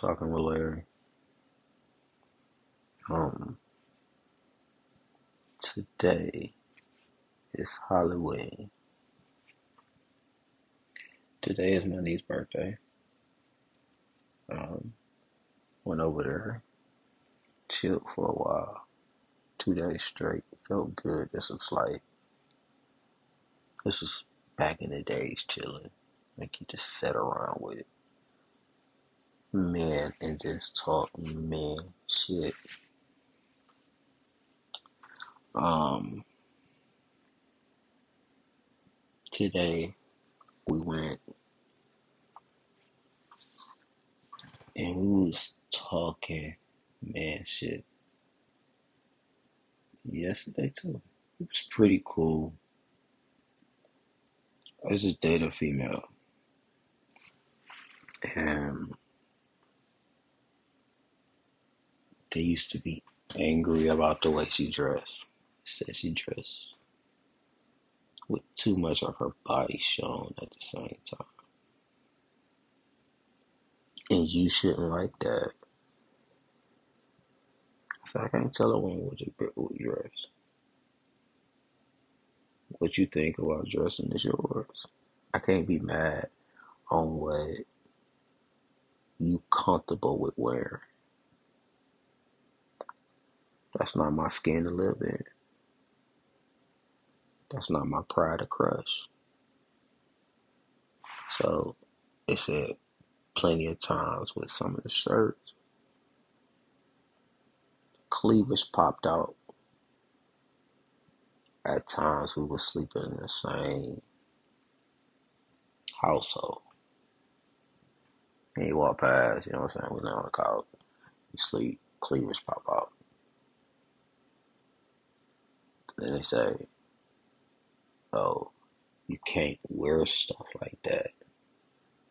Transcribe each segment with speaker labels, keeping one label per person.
Speaker 1: Talking with Larry. Um, today is Halloween. Today is my niece's birthday. Um, went over there, chilled for a while, two days straight. Felt good. This looks like this was back in the days, chilling. Like you just sat around with men and just talk man shit. Um, today we went and we was talking man shit yesterday too. It was pretty cool. I just dated a female and they used to be angry about the way she dressed. Said she dressed with too much of her body shown at the same time. And you shouldn't like that. So I can't tell a woman what to what dress. What you think about dressing is yours. I can't be mad on what you comfortable with wearing. That's not my skin to live in. That's not my pride to crush. So it said plenty of times with some of the shirts, cleavage popped out. At times we were sleeping in the same household. And you walk past, you know what I'm saying? We lay on the couch, you sleep, cleavage pop out. They say, oh, you can't wear stuff like that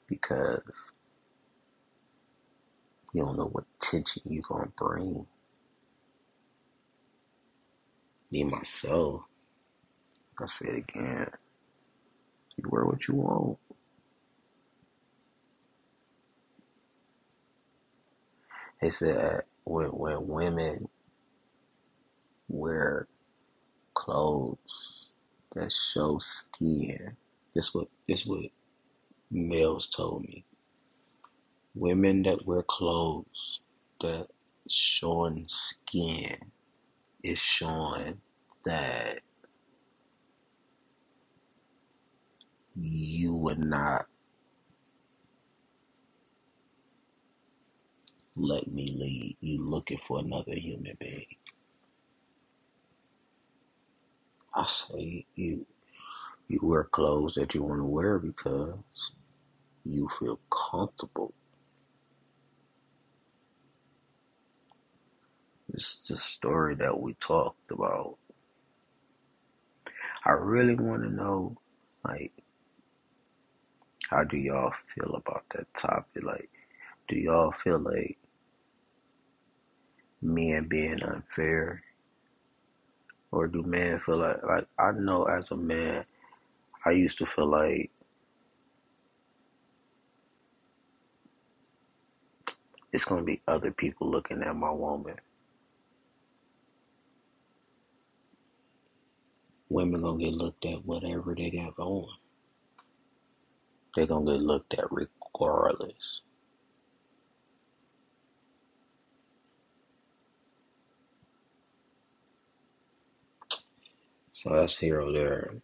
Speaker 1: because you don't know what tension you're gonna bring. Me myself, like I said again, you wear what you want. They said when when women wear clothes that show skin, this what this what males told me. Women that wear clothes that showing skin is showing that you would not let me lead. You looking for another human being. I say you you wear clothes that you want to wear because you feel comfortable. It's the story that we talked about. I really want to know, like, how do y'all feel about that topic? Like, do y'all feel like men being unfair, or do men feel like, like I know as a man, I used to feel like it's gonna be other people looking at my woman. Women gonna get looked at whatever they got going. They're gonna get looked at regardless. That's here or there.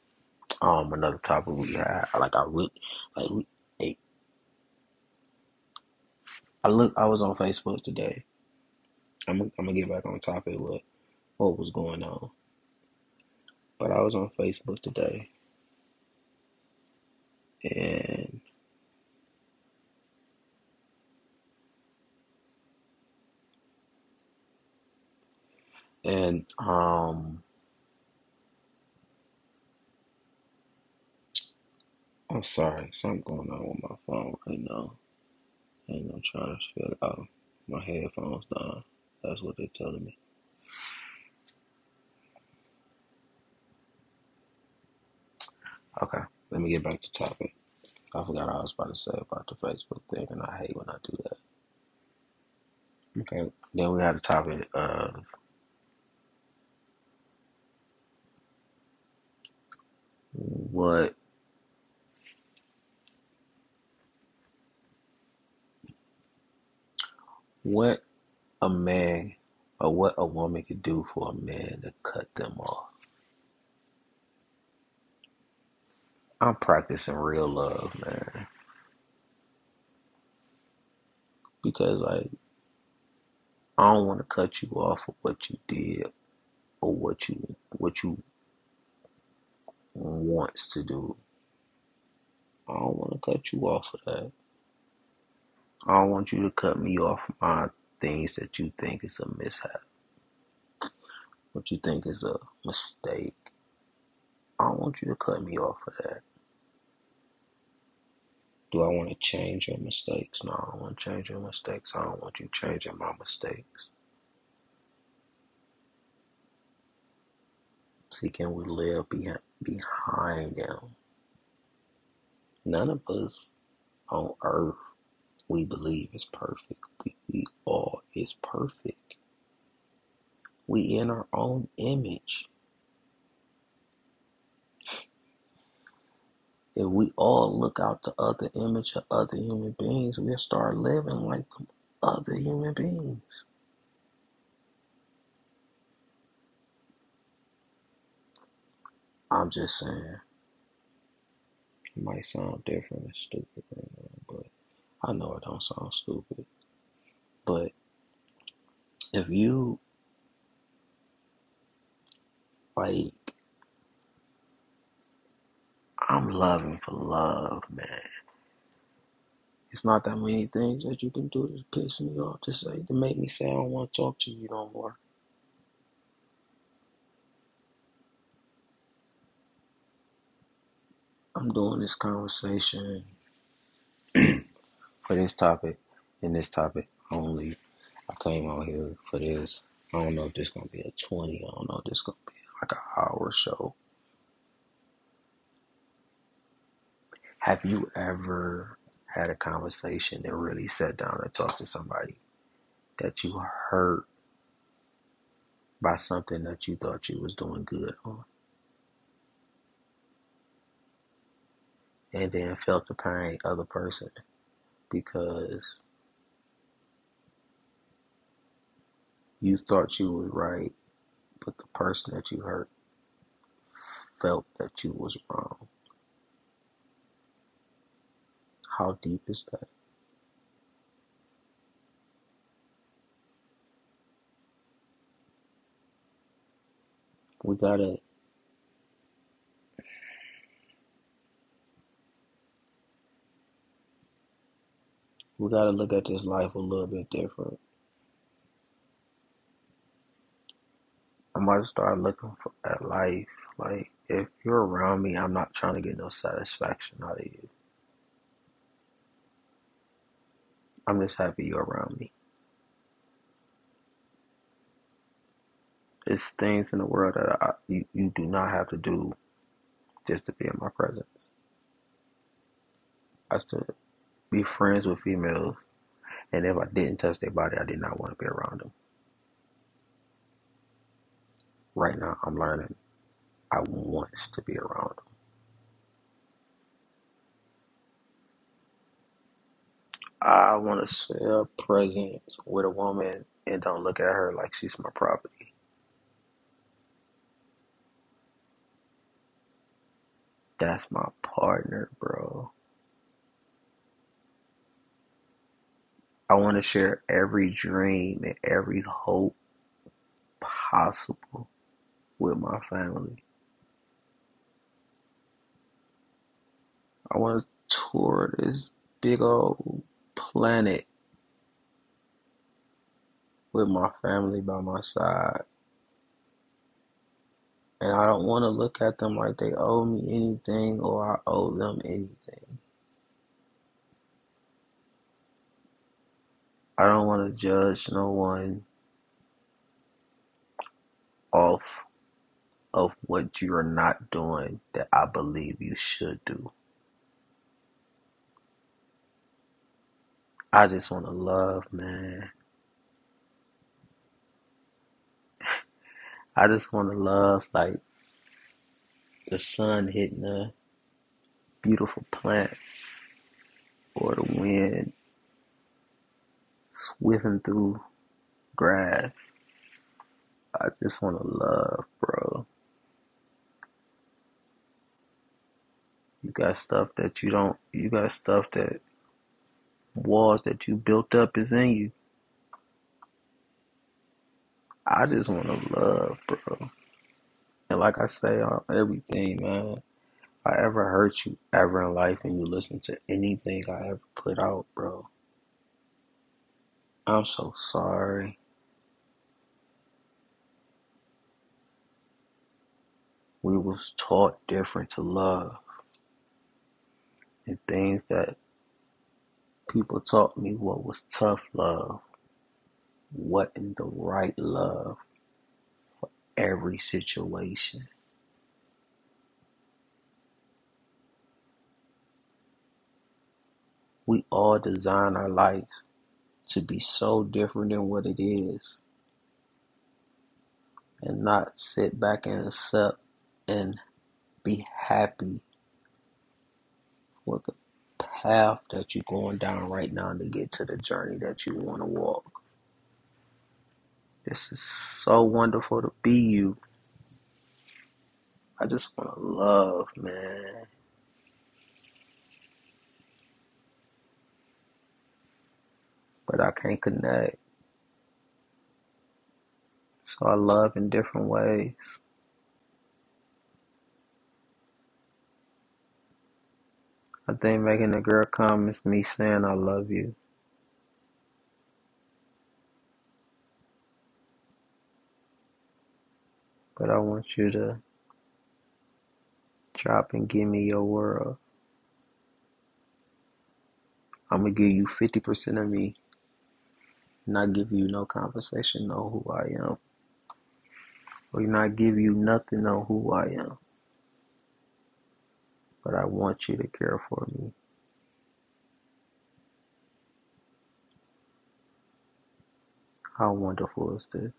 Speaker 1: Um, another topic we had, like I really, like we, hey, I look, I was on Facebook today. I'm, gonna- I'm gonna get back on topic with what was going on, but I was on Facebook today, and and um, I'm sorry, something going on with my phone right now, and I'm trying to figure out oh, my headphones down. That's what they're telling me. Okay, let me get back to topic. I forgot what I was about to say about the Facebook thing, and I hate when I do that. Okay. Then we had a topic of what what a man or what a woman could do for a man to cut them off. I'm practicing real love, man. Because like I don't want to cut you off of what you did or what you what you wants to do. I don't want to cut you off of that. I don't want you to cut me off my things that you think is a mishap, what you think is a mistake. I don't want you to cut me off of that. Do I want to change your mistakes? No, I don't want to change your mistakes. I don't want you changing my mistakes. See, can we live behind, behind them? None of us on earth we believe is perfect. We, we all is perfect. We in our own image. If we all look out the other image of other human beings, we'll start living like other human beings. I'm just saying, it might sound different and stupid but I know it don't sound stupid. But if you like, I'm loving for love, man. It's not that many things that you can do to piss me off, to say, to make me say I don't want to talk to you no more. I'm doing this conversation for this topic and this topic only. I came on here for this. I don't know if this gonna be a 20. I don't know if this gonna be like an hour show. Have you ever had a conversation and really sat down and talked to somebody that you hurt by something that you thought you was doing good on, and then felt the pain of the person because you thought you was right, but the person that you hurt felt that you was wrong. How deep is that? We gotta we gotta look at this life a little bit different. I might start looking for, at life like if you're around me, I'm not trying to get no satisfaction out of you. I'm just happy you're around me. It's things in the world that I, you, you do not have to do just to be in my presence. I to be friends with females, and if I didn't touch their body, I did not want to be around them. Right now, I'm learning I want to be around them. I want to share presence with a woman and don't look at her like she's my property. That's my partner, bro. I want to share every dream and every hope possible with my family. I want to tour this big old planet with my family by my side. And I don't want to look at them like they owe me anything or I owe them anything. I don't want to judge no one off of what you are not doing that I believe you should do. I just want to love, man. I just want to love like the sun hitting a beautiful plant or the wind swimming through grass. I just want to love, bro. You got stuff that you don't, you got stuff that walls that you built up is in you. I just want to love, bro. And like I say on everything, man, if I ever hurt you ever in life and you listen to anything I ever put out, bro, I'm so sorry. We was taught different to love and things that people taught me what was tough love, what in the right love for every situation. We all design our life to be so different than what it is and not sit back and accept and be happy with the path that you're going down right now to get to the journey that you want to walk. This is so wonderful to be you. I just want to love, man. But I can't connect. So I love in different ways. I think making a girl come is me saying I love you. But I want you to drop and give me your world. I'm to give you 50% of me, not give you no conversation on who I am, or not give you nothing on who I am. But I want you to care for me. How wonderful is this?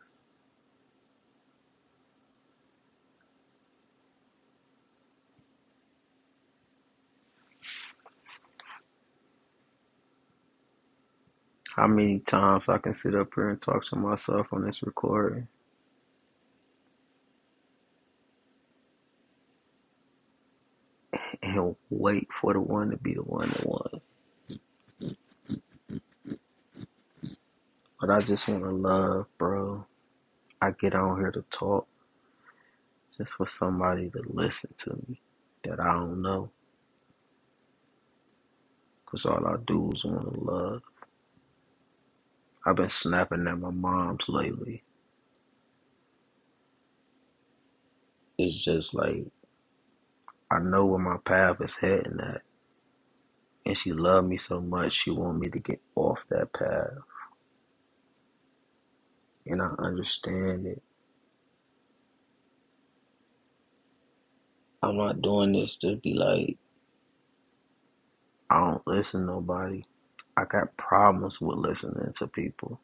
Speaker 1: How many times I can sit up here and talk to myself on this recording and wait for the one to be the one that won. But I just want to love, bro. I get on here to talk just for somebody to listen to me that I don't know. Because all I do is want to love. I've been snapping at my moms lately. It's just like I know where my path is heading at. And she loved me so much she want me to get off that path. And I understand it. I'm not doing this to be like I don't listen to nobody. I got problems with listening to people.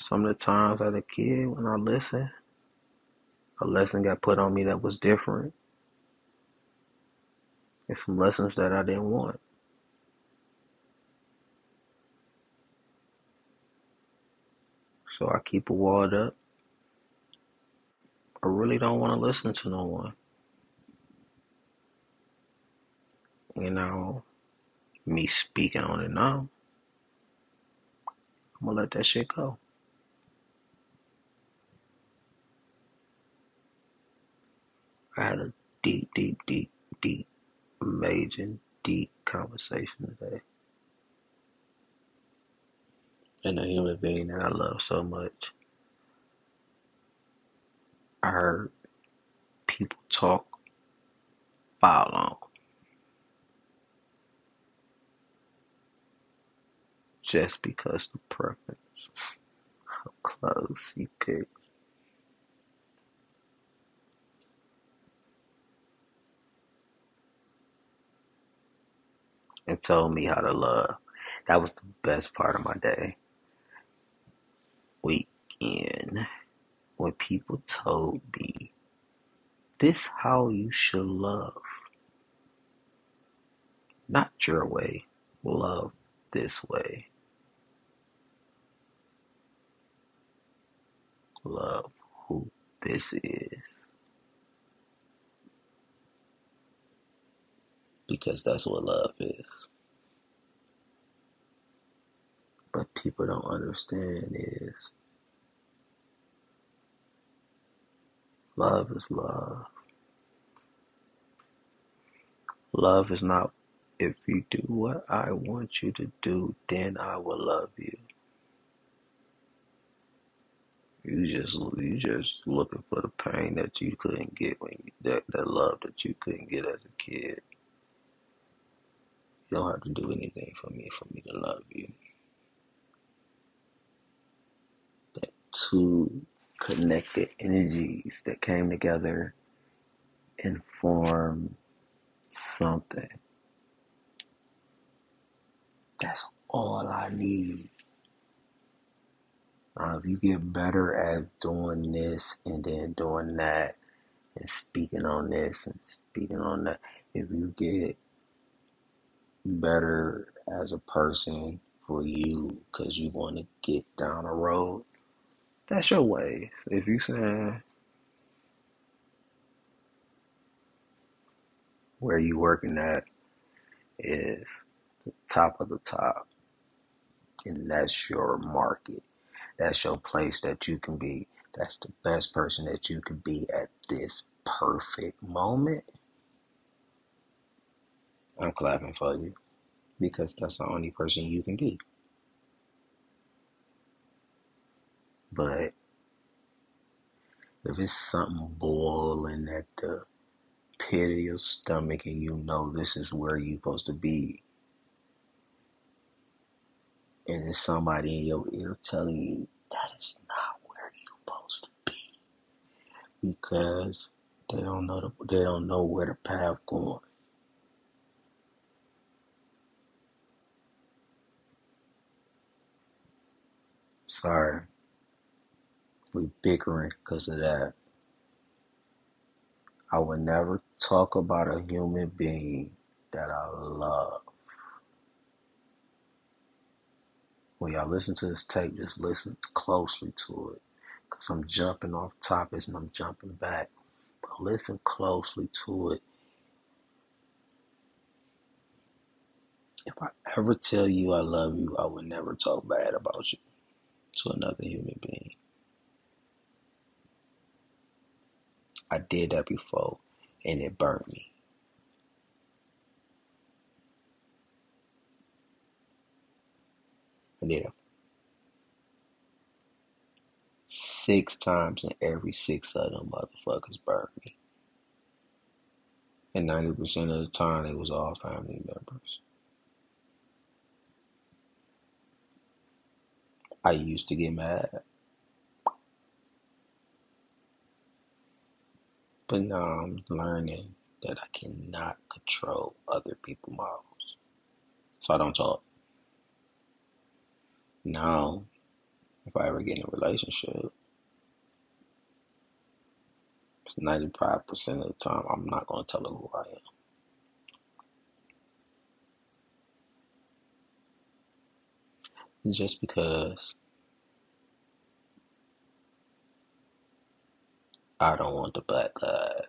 Speaker 1: Some of the times as a kid when I listened, a lesson got put on me that was different. And some lessons that I didn't want. So I keep a walled up. I really don't want to listen to no one. You know, me speaking on it now, I'm gonna let that shit go. I had a deep, deep, deep, deep, amazing, deep conversation today. And a human being that I love so much. I heard people talk foul long just because the preference of clothes he picked. and told me how to love. That was the best part of my day. Weekend. when people told me this how you should love, not your way, love this way, love who this is, because that's what love is. But people don't understand is love is love. Love is not if you do what I want you to do, then I will love you. You just you just looking for the pain that you couldn't get when you that, that love that you couldn't get as a kid. You don't have to do anything for me for me to love you. That two connected energies that came together and formed something. That's all I need. Uh, if you get better at doing this and then doing that and speaking on this and speaking on that, if you get better as a person for you because you want to get down a road, that's your way. If you saying where you working at is the top of the top and that's your market, that's your place that you can be, that's the best person that you can be at this perfect moment, I'm clapping for you because that's the only person you can be. But if it's something boiling at the pit of your stomach and you know this is where you're supposed to be, and it's somebody in your ear telling you that is not where you're supposed to be because they don't know the, they don't know where the path going. Sorry, we bickering because of that. I would never talk about a human being that I love. When y'all listen to this tape, just listen closely to it because I'm jumping off topics and I'm jumping back. But listen closely to it. If I ever tell you I love you, I would never talk bad about you to another human being. I did that before and it burnt me. I did it six times and every six of them motherfuckers burnt me. And 90% of the time, it was all family members. I used to get mad, but now I'm learning that I cannot control other people's mouths. So I don't talk. Now, if I ever get in a relationship, it's 95% of the time, I'm not going to tell her who I am. Just because I don't want the backlash.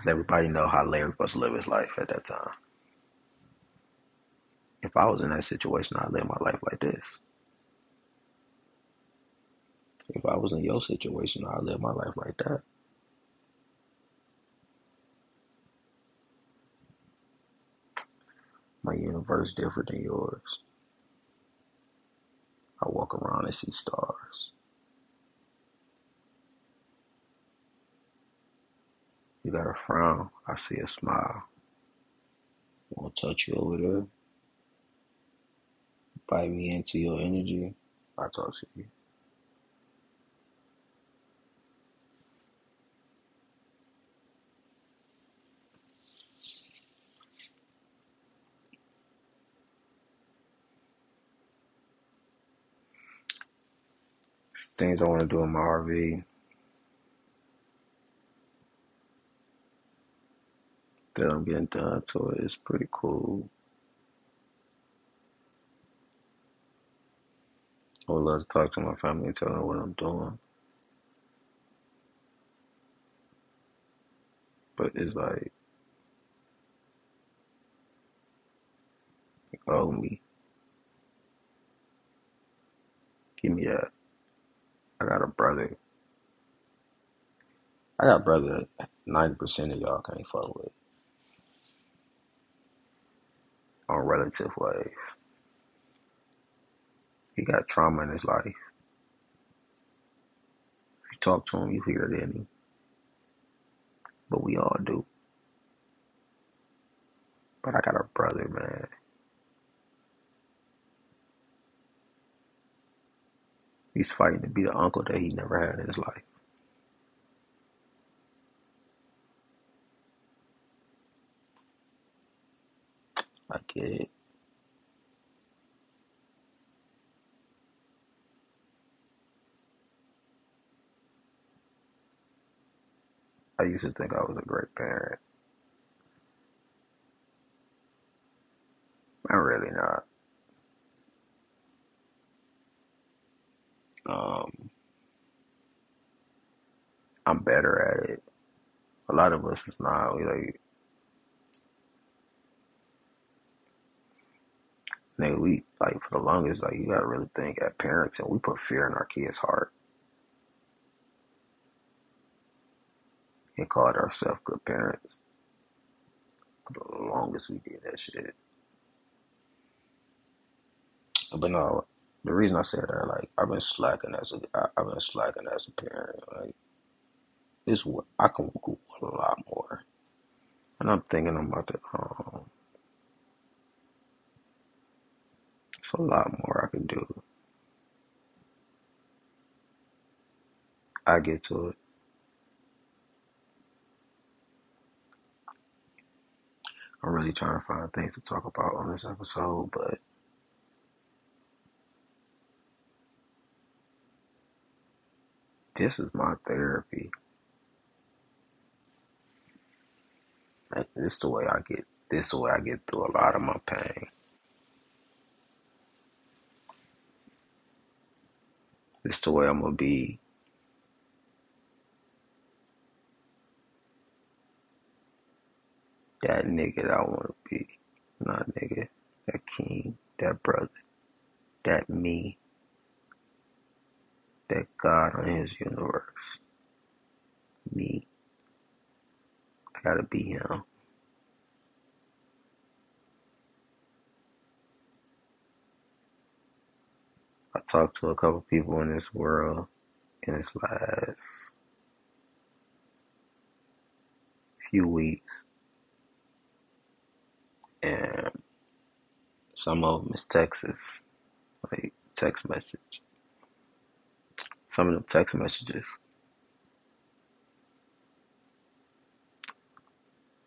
Speaker 1: Because everybody know how Larry was to live his life at that time. If I was in that situation, I'd live my life like this. If I was in your situation, I'd live my life like that. My universe different than yours. I walk around and see stars. You got a frown. I see a smile. Won't touch you over there. Bite me into your energy. I talk to you. things I want to do in my RV. That I'm getting done so. It's pretty cool. I would love to talk to my family and tell them what I'm doing. But it's like, oh me, give me that. I got a brother. I got a brother that 90% of y'all can't fuck with on relative wave. He got trauma in his life. If you talk to him, you hear it in him. But we all do. But I got a brother, man. He's fighting to be the uncle that he never had in his life. I get. I used to think I was a great parent. I'm really not. Um, I'm better at it. A lot of us is not. We like, nigga, we like for the longest, like you gotta really think at parenting, we put fear in our kids' heart and called ourselves good parents. For the longest we did that shit. But no, the reason I said that, like, I've been slacking as a, I, I've been slacking as a parent. Like, what I can do a lot more, and I'm thinking about the, um, a lot more I can do. I get to it. I'm really trying to find things to talk about on this episode, but this is my therapy. Like, this is the way I get. This is the way I get through a lot of my pain. This is the way I'm gonna be. That nigga that I wanna be. Not nigga. That king. That brother. That me. That God on his universe. Me. I gotta be him. I talked to a couple people in this world in this last few weeks, and some of them is Texas, like text message. Some of them text messages,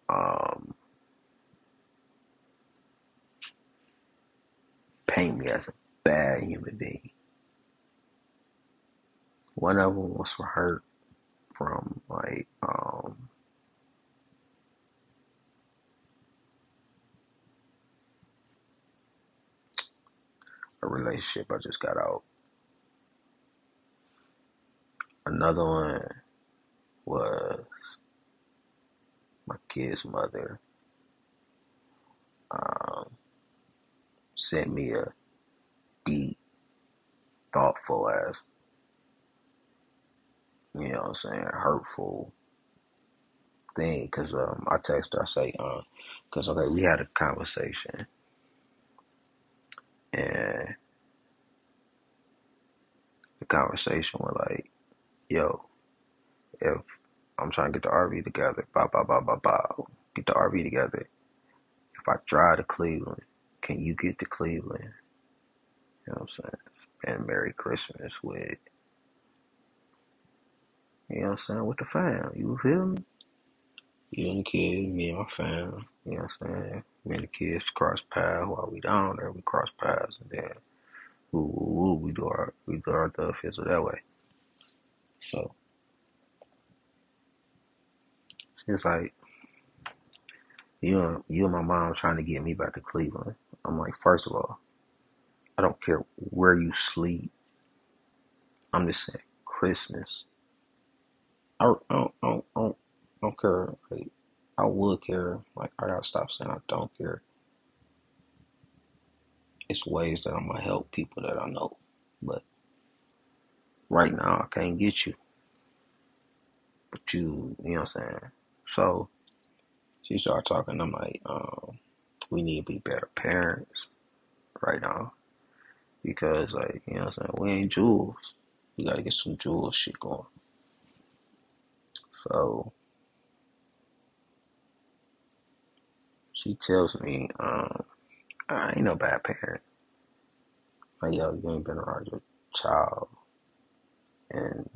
Speaker 1: um, paint me as a bad human being. One of them was for hurt from like um a relationship I just got out. Another one was my kid's mother um, sent me a thoughtful ass, you know what I'm saying, hurtful thing. Cause um, I text her, I say, uh, cause okay, we had a conversation, and the conversation was like, yo, if I'm trying to get the RV together, blah blah blah blah blah, get the RV together. If I drive to Cleveland, can you get to Cleveland? You know what I'm saying? Spend Merry Christmas with, you know what I'm saying, with the fam. You feel me? You and the kids, me and my fam. You know what I'm saying? Me and the kids cross paths while we down there. We cross paths, and then woo, woo, woo, we do our we do our stuff fizzle that way. So it's like you and you and my mom trying to get me back to Cleveland. I'm like, first of all, I don't care where you sleep. I'm just saying Christmas. I, I, don't, I, don't, I, don't, don't care. Like, I would care. Like, I gotta stop saying I don't care. It's ways that I'm gonna help people that I know. But right now, I can't get you. But you, you know what I'm saying? So she started talking. I'm like, um, we need to be better parents right now because, like, you know what I'm saying? We ain't jewels. We gotta get some jewel shit going. So she tells me, um, I ain't no bad parent. Like, yo, you ain't been around your child and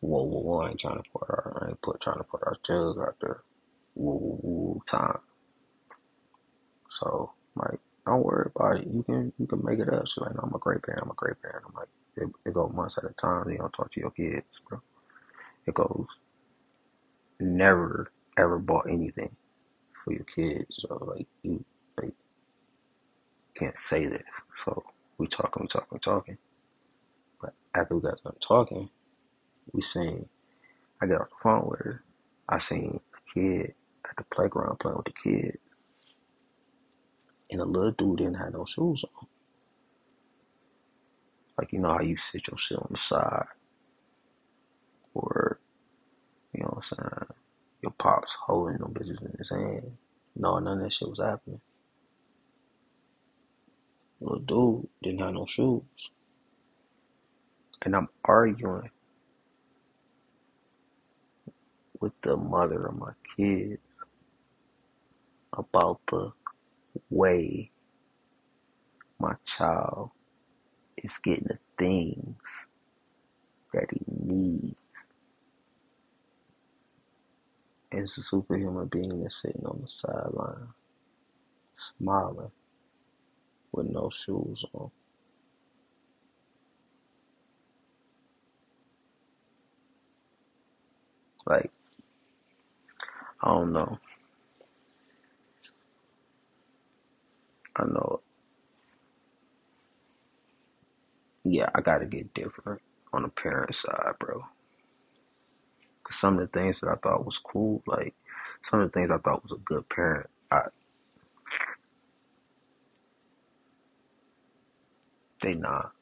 Speaker 1: whoa, whoa, whoa, I ain't trying to put our, I ain't put trying to put our jug out there. Whoa, whoa, time. So, like, don't worry about it. You can, you can make it up. She's like, no, I'm a great parent. I'm a great parent. I'm like, it, it goes months at a time. You don't talk to your kids, bro. It goes never ever bought anything for your kids. So like you like can't say that. So we talking, we talking, we talking. But after we got done talking, we seen I get off the phone with her. I seen a kid at the playground playing with the kids. And the little dude didn't have no shoes on. Like you know how you sit your shit on the side or you know what I'm saying, your pops holding them bitches in his hand. No, none of that shit was happening. Little dude didn't have no shoes. And I'm arguing with the mother of my kids about the way my child is getting the things that he needs. It's a superhuman being that's sitting on the sideline, smiling with no shoes on. Like, I don't know. I know, yeah, I gotta get different on the parent side, bro. Cause some of the things that I thought was cool, like some of the things I thought was a good parent, I they not.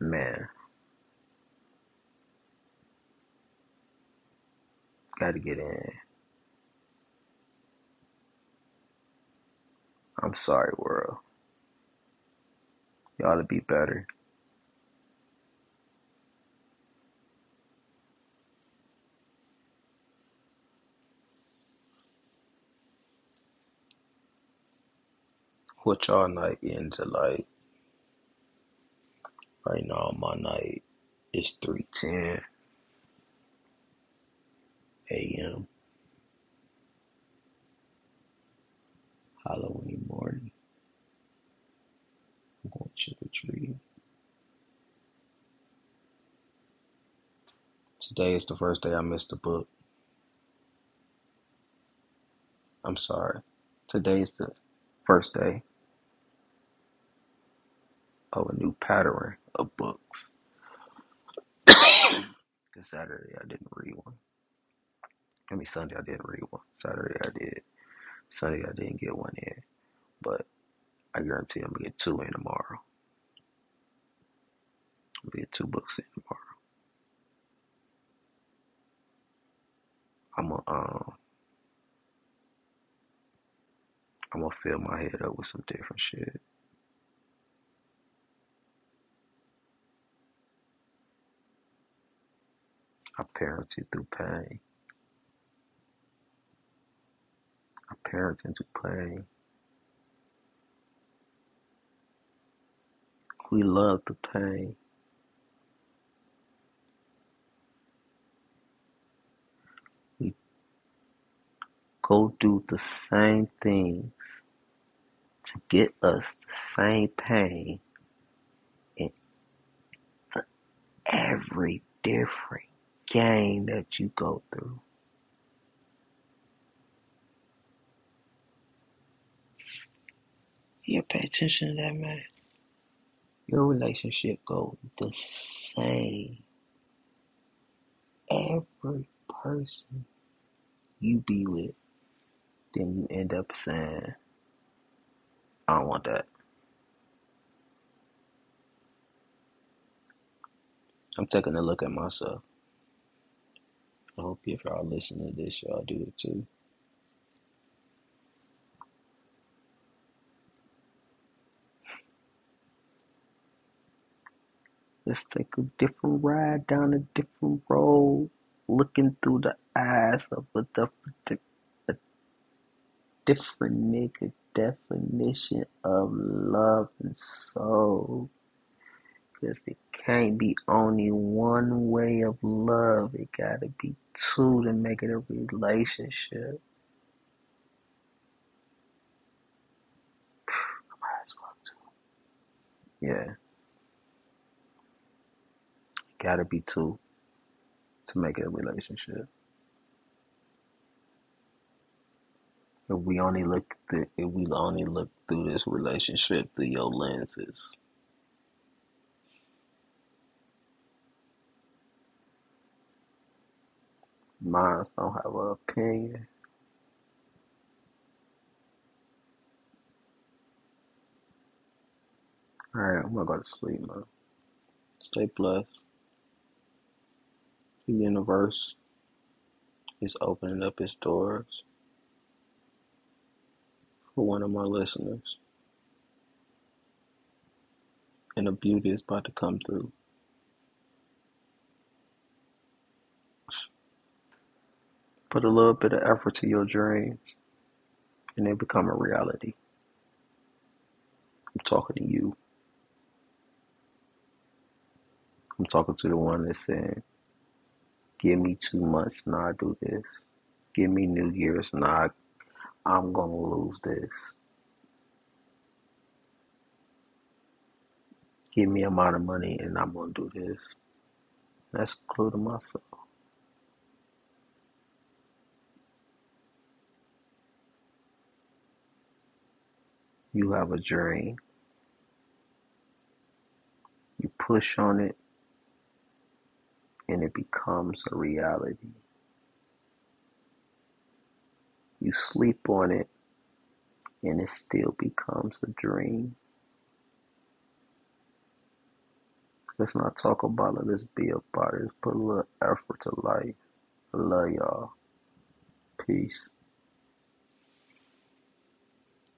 Speaker 1: Man, gotta get in. I'm sorry, world. Y'all to be better. What y'all night into like right now? My night is three ten a.m. Halloween morning. I'm going trick or treating. Today is the first day I missed the book. I'm sorry. Today is the first day of a new pattern of books. Cause Saturday I didn't read one. I mean Sunday I didn't read one. Saturday I did. Sunday I didn't get one in. But I guarantee I'm gonna get two in tomorrow. I'm gonna get two books in tomorrow. I'm gonna um I'm gonna fill my head up with some different shit. I parented through pain. I parented through pain. We love the pain. We go through the same things to get us the same pain in every different game that you go through. You pay attention to that, man. Your relationship goes the same. Every person you be with, then you end up saying, I don't want that. I'm taking a look at myself. I hope if y'all listen to this, y'all do it too. Let's take a different ride down a different road, looking through the eyes of a different, a different nigga definition of love and soul. Cause it can't be only one way of love. It gotta be two to make it a relationship. Yeah, gotta be two to make it a relationship. If we only look th- if we only look through this relationship through your lenses, minds don't have an opinion. Alright, I'm gonna go to sleep, man. Stay blessed. The universe is opening up its doors for one of my listeners, and the beauty is about to come through. Put a little bit of effort to your dreams, and they become a reality. I'm talking to you. I'm talking to the one that's saying, "Give me two months, and I'll do this. Give me New Year's, and I, I'm gonna lose this. Give me amount of money, and I'm gonna do this." That's including myself. You have a dream. You push on it, and it becomes a reality. You sleep on it, and it still becomes a dream. Let's not talk about it. Let's be about it. Let's put a little effort to life. I love y'all. Peace.